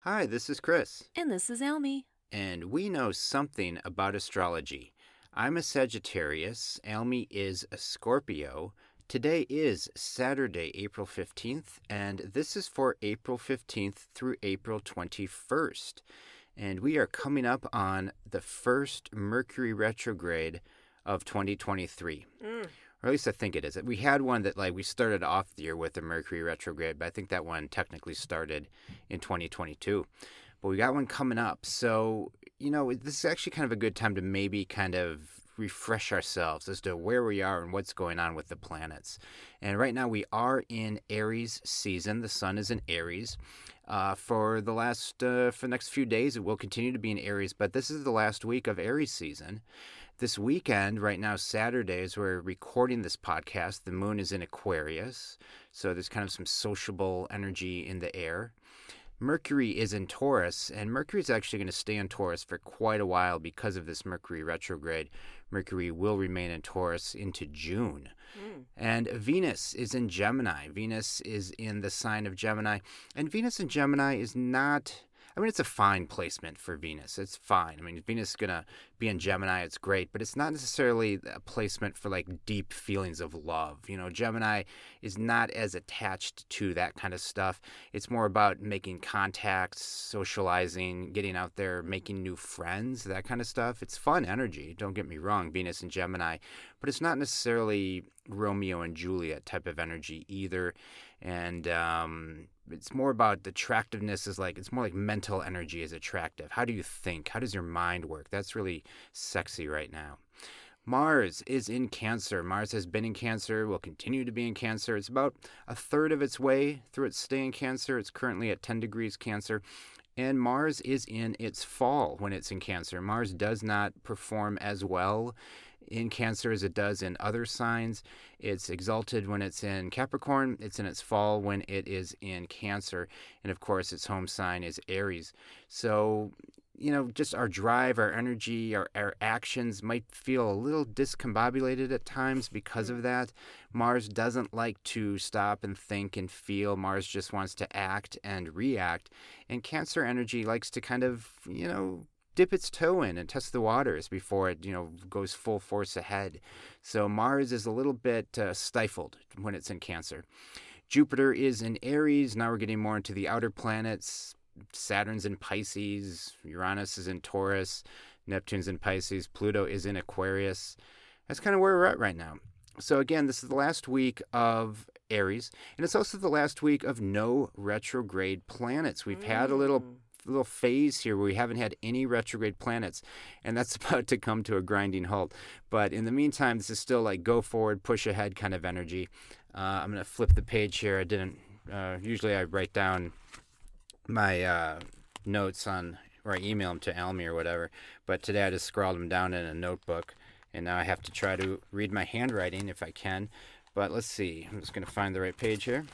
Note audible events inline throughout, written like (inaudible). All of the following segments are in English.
Hi, this is Chris, And this is Almie. and we know something about astrology. I'm a Sagittarius, Almie is a Scorpio. Today is Saturday, April 15th, and this is for April 15th through April 21st. And we are coming up on the first Mercury retrograde of 2023. Mm. Or at least I think it is. We had one that like we started off the year with a Mercury retrograde, but I think that one technically started in 2022. But we got one coming up. So, you know, this is actually kind of a good time to maybe kind of refresh ourselves as to where we are and what's going on with the planets. And right now we are in Aries season. The sun is in Aries. Uh, for the last, uh, for the next few days, it will continue to be in Aries, but this is the last week of Aries season. This weekend, right now, Saturday, as we're recording this podcast, the moon is in Aquarius. So there's kind of some sociable energy in the air. Mercury is in Taurus, and Mercury is actually going to stay in Taurus for quite a while because of this Mercury retrograde. Mercury will remain in Taurus into June. Mm. And Venus is in Gemini. Venus is in the sign of Gemini. And Venus in Gemini is not, I mean, it's a fine placement for Venus. It's fine. I mean, Venus is going to be in Gemini. It's great, but it's not necessarily a placement for like deep feelings of love. You know, Gemini is not as attached to that kind of stuff. It's more about making contacts, socializing, getting out there, making new friends, that kind of stuff. It's fun energy. Don't get me wrong, Venus and Gemini, but it's not necessarily Romeo and Juliet type of energy either. And um, it's more about the attractiveness is like it's more like mental energy is attractive. How do you think? How does your mind work? That's really sexy right now. Mars is in Cancer. Mars has been in Cancer, will continue to be in Cancer. It's about a third of its way through its stay in Cancer. It's currently at 10 degrees Cancer. And Mars is in its fall when it's in Cancer. Mars does not perform as well in Cancer as it does in other signs. It's exalted when it's in Capricorn, it's in its fall when it is in Cancer. And of course, its home sign is Aries. So, you know, just our drive, our energy, our, our actions might feel a little discombobulated at times because of that. Mars doesn't like to stop and think and feel. Mars just wants to act and react. And Cancer energy likes to kind of, you know, dip its toe in and test the waters before it, you know, goes full force ahead. So Mars is a little bit uh, stifled when it's in Cancer. Jupiter is in Aries. Now we're getting more into the outer planets. Saturn's in Pisces. Uranus is in Taurus. Neptune's in Pisces. Pluto is in Aquarius. That's kind of where we're at right now. So again, this is the last week of Aries, and it's also the last week of no retrograde planets. We've had a little little phase here where we haven't had any retrograde planets, and that's (laughs) about to come to a grinding halt. But in the meantime, this is still like go forward, push ahead kind of energy. Uh, I'm gonna flip the page here. I didn't. Uh, usually, I write down my uh, notes on or I email them to Almie or whatever. But today I just scrawled them down in a notebook, and now I have to try to read my handwriting if I can. But let's see. I'm just gonna find the right page here.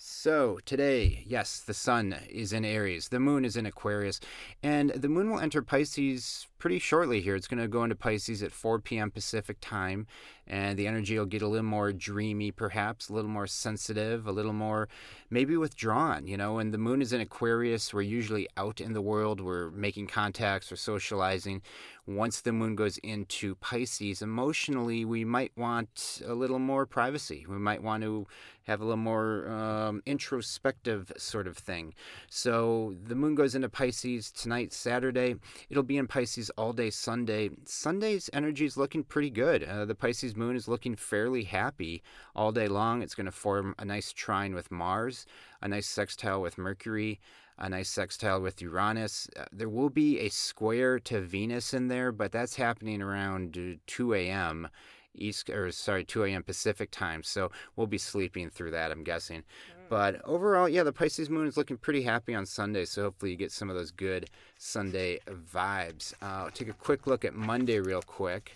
So, today, yes, the sun is in Aries, the moon is in Aquarius, and the moon will enter Pisces pretty shortly here. It's going to go into Pisces at 4 p.m. Pacific time, and the energy will get a little more dreamy, perhaps, a little more sensitive, a little more maybe withdrawn. You know, when the moon is in Aquarius, we're usually out in the world, we're making contacts, we're socializing. Once the moon goes into Pisces, emotionally, we might want a little more privacy. We might want to have a little more um, introspective sort of thing. So the moon goes into Pisces tonight, Saturday. It'll be in Pisces all day Sunday. Sunday's energy is looking pretty good. Uh, the Pisces moon is looking fairly happy all day long. It's going to form a nice trine with Mars, a nice sextile with Mercury a nice sextile with Uranus. Uh, there will be a square to Venus in there, but that's happening around uh, 2 a.m. East or sorry 2 a.m. Pacific time. So we'll be sleeping through that, I'm guessing. But overall, yeah, the Pisces moon is looking pretty happy on Sunday. So hopefully you get some of those good Sunday vibes. Uh, I'll take a quick look at Monday real quick.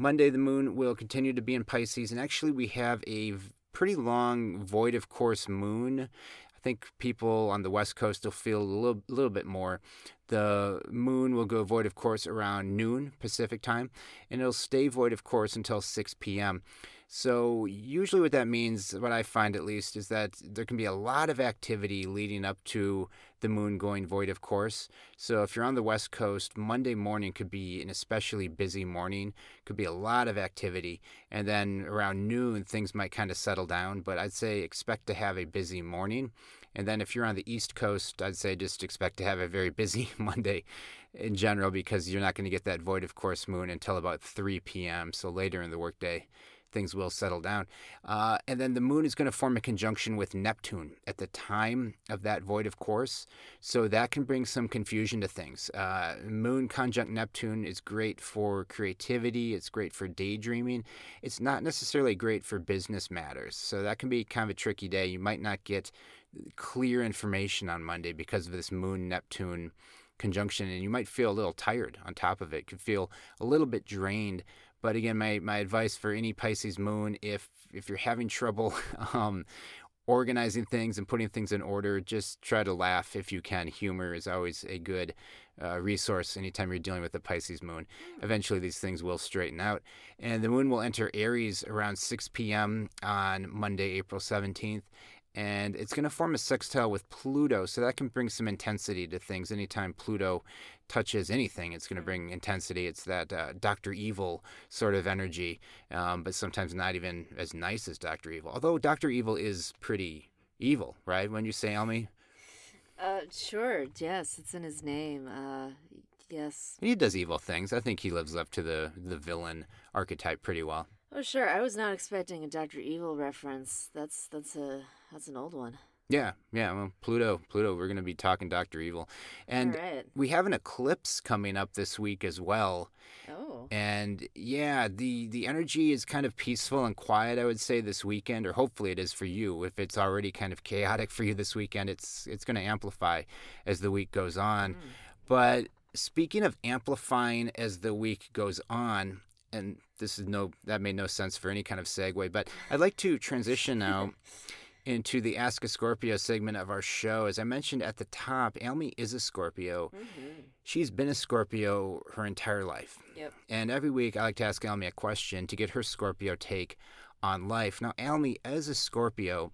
Monday, the moon will continue to be in Pisces, and actually, we have a pretty long void of course moon. I think people on the West Coast will feel a little, little bit more. The moon will go void of course around noon Pacific time, and it'll stay void of course until 6 p.m. So, usually, what that means, what I find at least, is that there can be a lot of activity leading up to the moon going void, of course. So, if you're on the West Coast, Monday morning could be an especially busy morning, could be a lot of activity. And then around noon, things might kind of settle down. But I'd say expect to have a busy morning. And then if you're on the East Coast, I'd say just expect to have a very busy (laughs) Monday in general because you're not going to get that void of course moon until about 3 p.m. So later in the workday things will settle down. Uh, and then the moon is going to form a conjunction with Neptune at the time of that void of course. So that can bring some confusion to things. Uh, moon conjunct Neptune is great for creativity, it's great for daydreaming. It's not necessarily great for business matters. So that can be kind of a tricky day. You might not get clear information on Monday because of this moon Neptune conjunction and you might feel a little tired on top of it could feel a little bit drained but again, my, my advice for any Pisces moon, if if you're having trouble (laughs) um, organizing things and putting things in order, just try to laugh if you can. Humor is always a good uh, resource anytime you're dealing with the Pisces moon. Eventually, these things will straighten out. And the moon will enter Aries around 6 p.m. on Monday, April 17th and it's going to form a sextile with Pluto, so that can bring some intensity to things. Anytime Pluto touches anything, it's going to bring intensity. It's that uh, Doctor Evil sort of energy, um, but sometimes not even as nice as Doctor Evil. Although Doctor Evil is pretty evil, right? When you say Almie. Uh, sure. Yes, it's in his name. Uh, yes. He does evil things. I think he lives up to the the villain archetype pretty well. Oh, sure. I was not expecting a Doctor Evil reference. That's that's a that's an old one. Yeah, yeah. Well, Pluto, Pluto. We're going to be talking Doctor Evil, and right. we have an eclipse coming up this week as well. Oh. And yeah, the the energy is kind of peaceful and quiet. I would say this weekend, or hopefully it is for you. If it's already kind of chaotic (laughs) for you this weekend, it's it's going to amplify as the week goes on. Mm. But speaking of amplifying as the week goes on, and this is no that made no sense for any kind of segue, but I'd like to transition now. (laughs) into the Ask a Scorpio segment of our show. As I mentioned at the top, Almie is a Scorpio. Mm-hmm. She's been a Scorpio her entire life. Yep. And every week I like to ask Almie a question to get her Scorpio take on life. Now, Almie, as a Scorpio,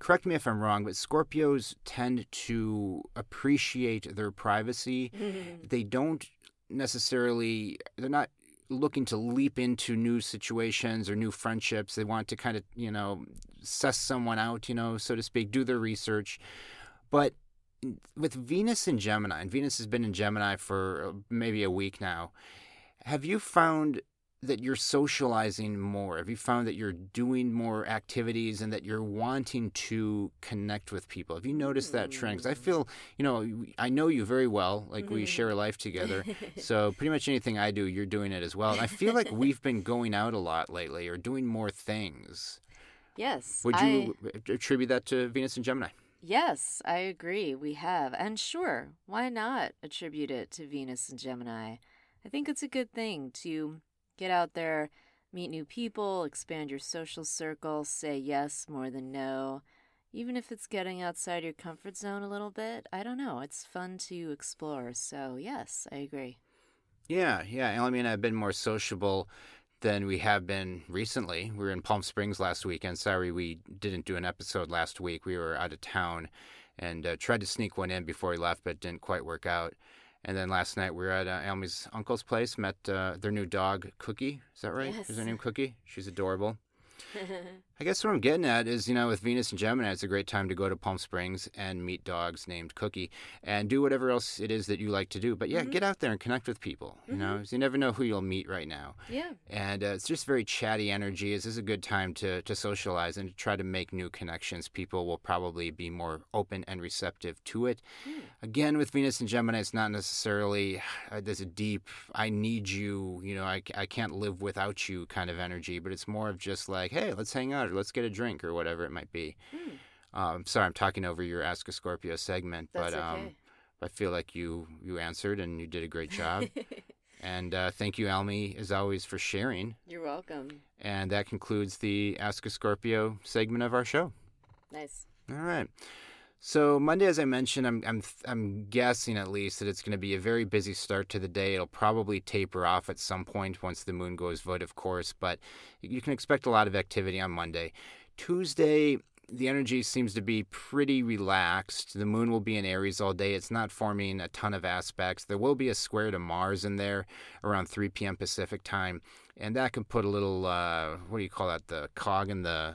correct me if I'm wrong, but Scorpios tend to appreciate their privacy. Mm-hmm. They don't necessarily, they're not looking to leap into new situations or new friendships. They want to kind of, you know, suss someone out, you know, so to speak, do their research. But with Venus in Gemini, and Venus has been in Gemini for uh, maybe a week now, have you found that you're socializing more? Have you found that you're doing more activities and that you're wanting to connect with people? Have you noticed that trend? Because I mm. feel, you know, I know you very well. Like we mm-hmm. share a life together. (laughs) so pretty much anything I do, you're doing it as well. And I feel like we've been going out a lot lately or doing more things. Yes. Would you I... attribute that to Venus and Gemini? Yes, I agree. We have. And sure, why not attribute it to Venus and Gemini? I think it's a good thing to Get out there, meet new people, expand your social circle, say yes more than no. Even if it's getting outside your comfort zone a little bit, I don't know. It's fun to explore. So, yes, I agree. Yeah, yeah. I mean, I've been more sociable than we have been recently. We were in Palm Springs last weekend. Sorry, we didn't do an episode last week. We were out of town and uh, tried to sneak one in before we left, but didn't quite work out. And then last night we were at uh, Almie's uncle's place, met uh, their new dog, Cookie. Is that right? Yes. Is her name Cookie? She's adorable. (laughs) I guess what I'm getting at is, you know, with Venus and Gemini, it's a great time to go to Palm Springs and meet dogs named Cookie and do whatever else it is that you like to do. But yeah, mm-hmm. get out there and connect with people. You mm-hmm. know, you never know who you'll meet right now. Yeah. And uh, it's just very chatty energy. This is a good time to, to socialize and to try to make new connections. People will probably be more open and receptive to it. Mm. Again, with Venus and Gemini, it's not necessarily uh, there's a deep, I need you, you know, I, I can't live without you kind of energy, but it's more of just like, hey, let's hang out or let's get a drink or whatever it might be. Hmm. Um, sorry, I'm talking over your Ask a Scorpio segment, That's but um. I feel like you you answered and you did a great job. (laughs) and uh, thank you, Almie, as always, for sharing. You're welcome. And that concludes the Ask a Scorpio segment of our show. Nice. All right. So Monday, as I mentioned, I'm I'm I'm guessing at least that it's going to be a very busy start to the day. It'll probably taper off at some point once the moon goes void, of course. But you can expect a lot of activity on Monday. Tuesday, the energy seems to be pretty relaxed. The moon will be in Aries all day. It's not forming a ton of aspects. There will be a square to Mars in there around 3 p.m. Pacific time, and that can put a little uh, what do you call that? The cog in the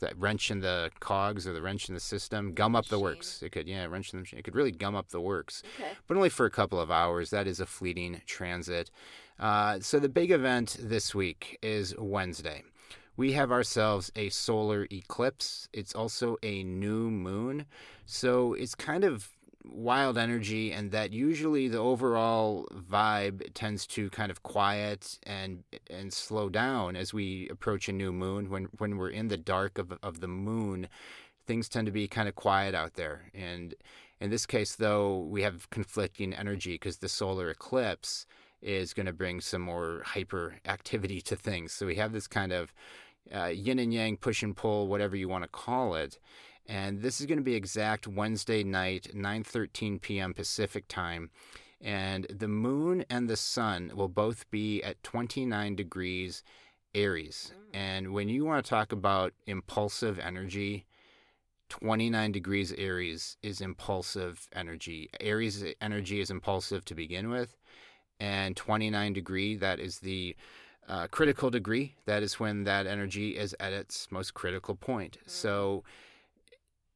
that wrench in the cogs or the wrench in the system, gum up the works. It could, yeah, wrench in the machine. It could really gum up the works, Okay. but only for a couple of hours. That is a fleeting transit. Uh, so the big event this week is Wednesday. We have ourselves a solar eclipse. It's also a new moon. So it's kind of wild energy and that usually the overall vibe tends to kind of quiet and and slow down as we approach a new moon. When when we're in the dark of of the moon things tend to be kind of quiet out there. And in this case though we have conflicting energy because the solar eclipse is going to bring some more hyper activity to things. So we have this kind of uh, yin and yang push and pull whatever you want to call it and this is going to be exact Wednesday night, 9:13 p.m. Pacific time, and the moon and the sun will both be at 29 degrees Aries. And when you want to talk about impulsive energy, 29 degrees Aries is impulsive energy. Aries energy is impulsive to begin with, and 29 degree that is the uh, critical degree. That is when that energy is at its most critical point. So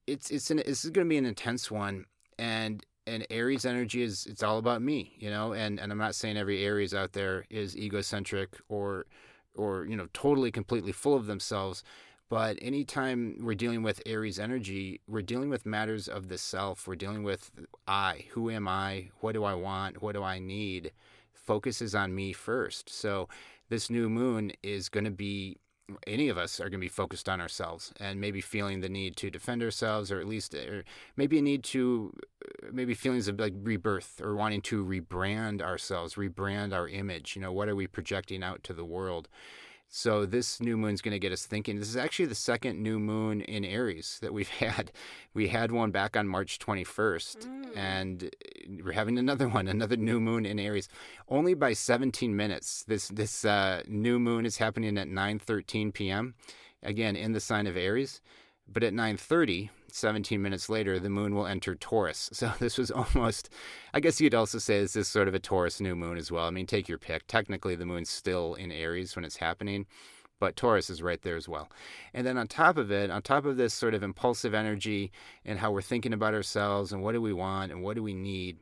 it's it's an this is going to be an intense one and and aries energy is it's all about me you know? And and i'm not saying every aries out there is egocentric or or you know totally completely full of themselves but anytime we're dealing with aries energy we're dealing with matters of the self we're dealing with i who am i what do i want what do i need Focuses on me first. So this new moon is going to be any of us are going to be focused on ourselves and maybe feeling the need to defend ourselves or at least or maybe a need to uh, maybe feelings of like rebirth or wanting to rebrand ourselves rebrand our image you know what are we projecting out to the world so this new moon's going to get us thinking. This is actually the second new moon in Aries that we've (laughs) had. We had one back on March 21st, Mm. and we're having another one, another new moon in Aries, only by 17 minutes. This this uh, new moon is happening at 9:13 p.m. Again in the sign of Aries, but at 9:30. 17 minutes later, the moon will enter Taurus. (laughs) So this was almost, I guess you'd also say this is sort of a Taurus new moon as well. I mean, take your pick. Technically, the moon's still in Aries when it's happening, but Taurus is right there as well. And then on top of it, on top of this sort of impulsive energy and how we're thinking about ourselves and what do we want and what do we need,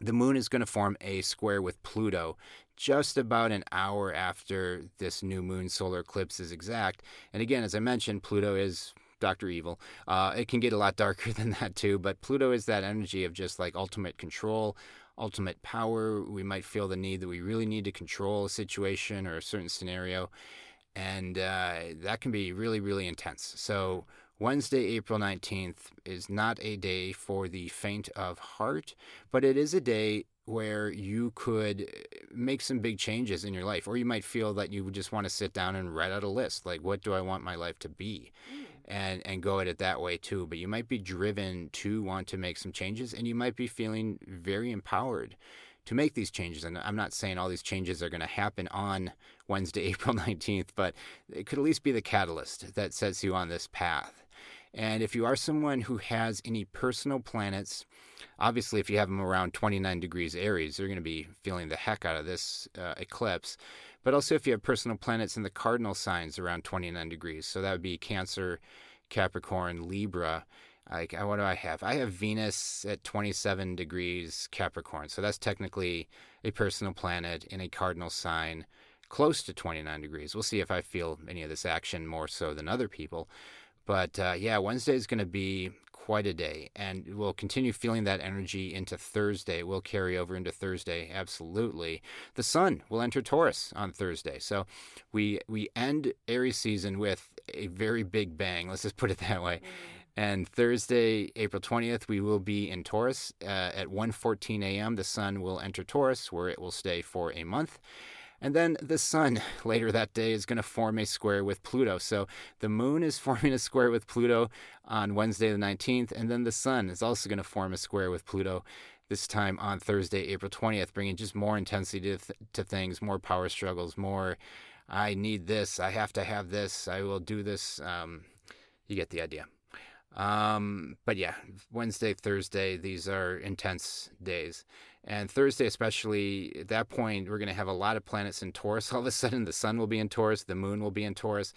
the moon is going to form a square with Pluto just about an hour after this new moon solar eclipse is exact. And again, as I mentioned, Pluto is Dr. Evil. Uh, it can get a lot darker (laughs) than that too, but Pluto is that energy of just like ultimate control, ultimate power. We might feel the need that we really need to control a situation or a certain scenario. And uh, that can be really, really intense. So, Wednesday, April 19th is not a day for the faint of heart, but it is a day where you could make some big changes in your life. Or you might feel that you just want to sit down and write out a list like, what do I want my life to be? And and go at it that way too. But you might be driven to want to make some changes, and you might be feeling very empowered to make these changes. And I'm not saying all these changes are going to happen on Wednesday, (laughs) April 19th, but it could at least be the catalyst that sets you on this path. And if you are someone who has any personal planets, obviously, if you have them around 29 degrees Aries, you're going to be feeling the heck out of this uh, eclipse. But also, if you have personal planets in the cardinal signs around 29 degrees, so that would be Cancer, Capricorn, Libra. Like, uh, what do I have? I have Venus at 27 degrees Capricorn. So that's technically a personal planet in a cardinal sign close to 29 degrees. We'll see if I feel any of this action more so than other people. But uh, yeah, Wednesday is going to be quite a day, and we'll continue feeling that energy into Thursday. We'll carry over into Thursday, absolutely. The Sun will enter Taurus on Thursday, so we we end Aries season with a very big bang. Let's just put it that way. And Thursday, April 20th, we will be in Taurus uh, at 1:14 a.m. The Sun will enter Taurus, where it will stay for a month. And then the sun (laughs) later that day is going to form a square with Pluto. So the moon is (laughs) forming a square with Pluto on Wednesday the 19th, and then the sun is also going to form a square with Pluto this time on Thursday, April 20th, bringing just more intensity to, th- to things, more power struggles, more I need this, I have to have this, I will do this. Um, you get the idea. Um, but yeah, Wednesday, Thursday, these are intense days. And Thursday, especially at that point, we're going to have a lot of planets in Taurus. (laughs) All of a sudden, the sun will be in Taurus, the moon will be in Taurus.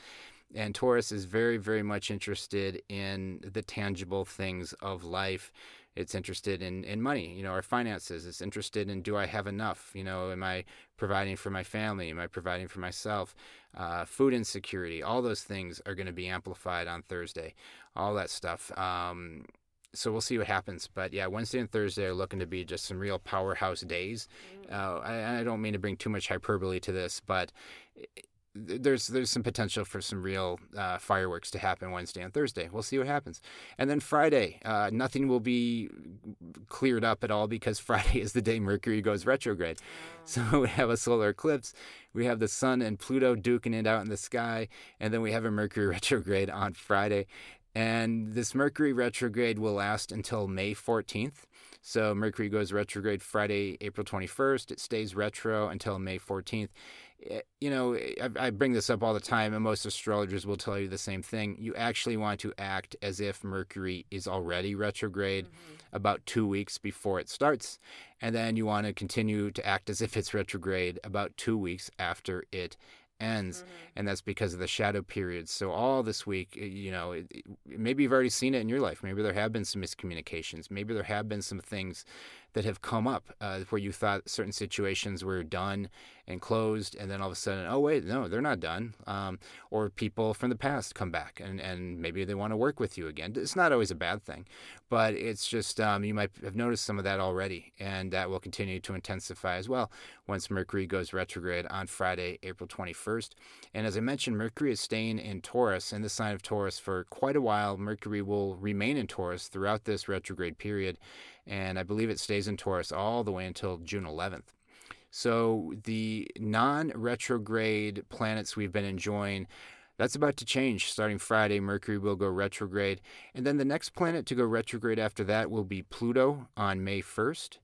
And Taurus is very, very much interested in the tangible things of life. It's interested in, in money, you know, our finances. It's interested in do I have enough? You know, am I providing for my family? Am I providing for myself? Uh, food insecurity, all those things are going to be amplified on Thursday. All that stuff. Um, so we'll see what happens. But yeah, Wednesday and Thursday are looking to be just some real powerhouse days. Mm. Uh, I, I, don't mean to bring too much hyperbole to this, but there's there's some potential for some real uh, fireworks to happen Wednesday and Thursday. We'll see what happens. And then Friday, uh, nothing will be cleared up at all because (laughs) Friday is the day Mercury goes retrograde. So we have a solar eclipse. We have the Sun and Pluto duking it out in the sky, and then we have a Mercury (laughs) retrograde on Friday. And this Mercury retrograde will last until May 14th. So Mercury goes retrograde Friday, April 21st. It stays retro until May 14th. Eh, you know, I, I, bring this up all the time, and most astrologers will tell you the same thing. You actually want to act as if Mercury is already retrograde mm-hmm. about two weeks before it starts. And then you want to continue to act as if it's retrograde about two weeks after it ends mm-hmm. and that's because of the shadow periods. So all this week you know maybe you've already seen it in your life. Maybe there have been some miscommunications. Maybe there have been some things that have come up uh, where you thought certain situations were done and closed, and then all of a sudden, oh wait, no, they're not done. Um, or people from the past come back and, and maybe they want to work with you again. It's not always a bad thing, but it's just um, you might have noticed some of that already, and that will continue to intensify as well once Mercury goes retrograde on Friday, April 21st. And as I mentioned, Mercury is staying in Taurus, in the sign of Taurus, for quite a while. Mercury will remain in Taurus throughout this retrograde period and I believe it stays in Taurus all the way until June 11th. So the non retrograde planets we've been enjoying. That's about to change starting Friday. Mercury will go retrograde. And then the next planet to go retrograde after that will be Pluto on May 1st.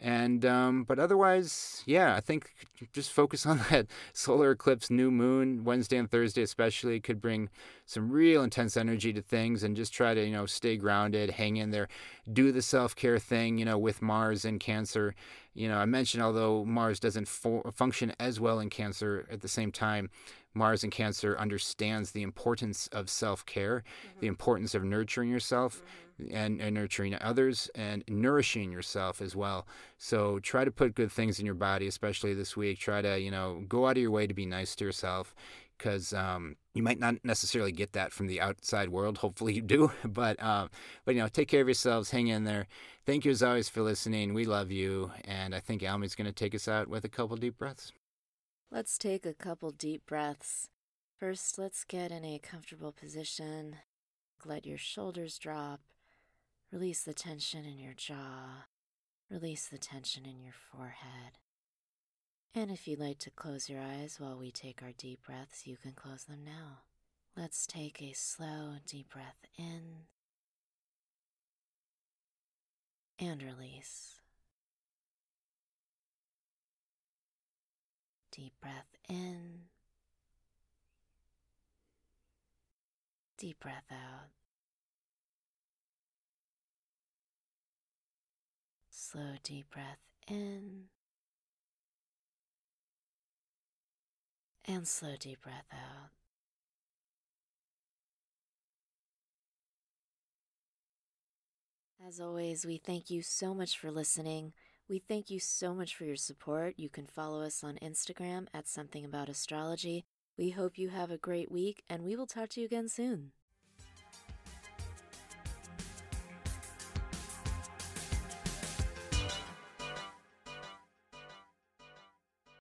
And um, but otherwise, yeah, I think just focus on (laughs) that solar eclipse, new moon, Wednesday and Thursday especially could bring some real intense energy to things, and just try to you know stay grounded, hang in there, do the self care thing, you know, with Mars and Cancer. You know, I mentioned although Mars doesn't fo- function as well in Cancer, at the same time, Mars and Cancer understands the importance of self care, mm-hmm. the importance of nurturing yourself. Mm-hmm and, and nurturing others and nourishing yourself as well. So try to put good things in your body, especially this week. Try to, you know, go out of your way to be nice to yourself because um, you might not necessarily get that from the outside world. Hopefully you do, (laughs) but um, but you know, take care of yourselves. Hang in there. Thank you as always for listening. We love you, and I think Almie's going to take us out with a couple deep breaths. Let's take a couple deep breaths. First, let's get in a comfortable position. Let your shoulders drop Release the tension in your jaw. Release the tension in your forehead. And if you'd like to close your eyes while we take our deep breaths, you can close them now. Let's take a slow, deep breath in and release. Deep breath in, deep breath out. Slow, deep breath in. And slow, deep breath out. As always, we thank you so much for listening. We thank you so much for your support. You can follow us on Instagram at Something About Astrology. We hope you have a great week, and we will talk to you again soon.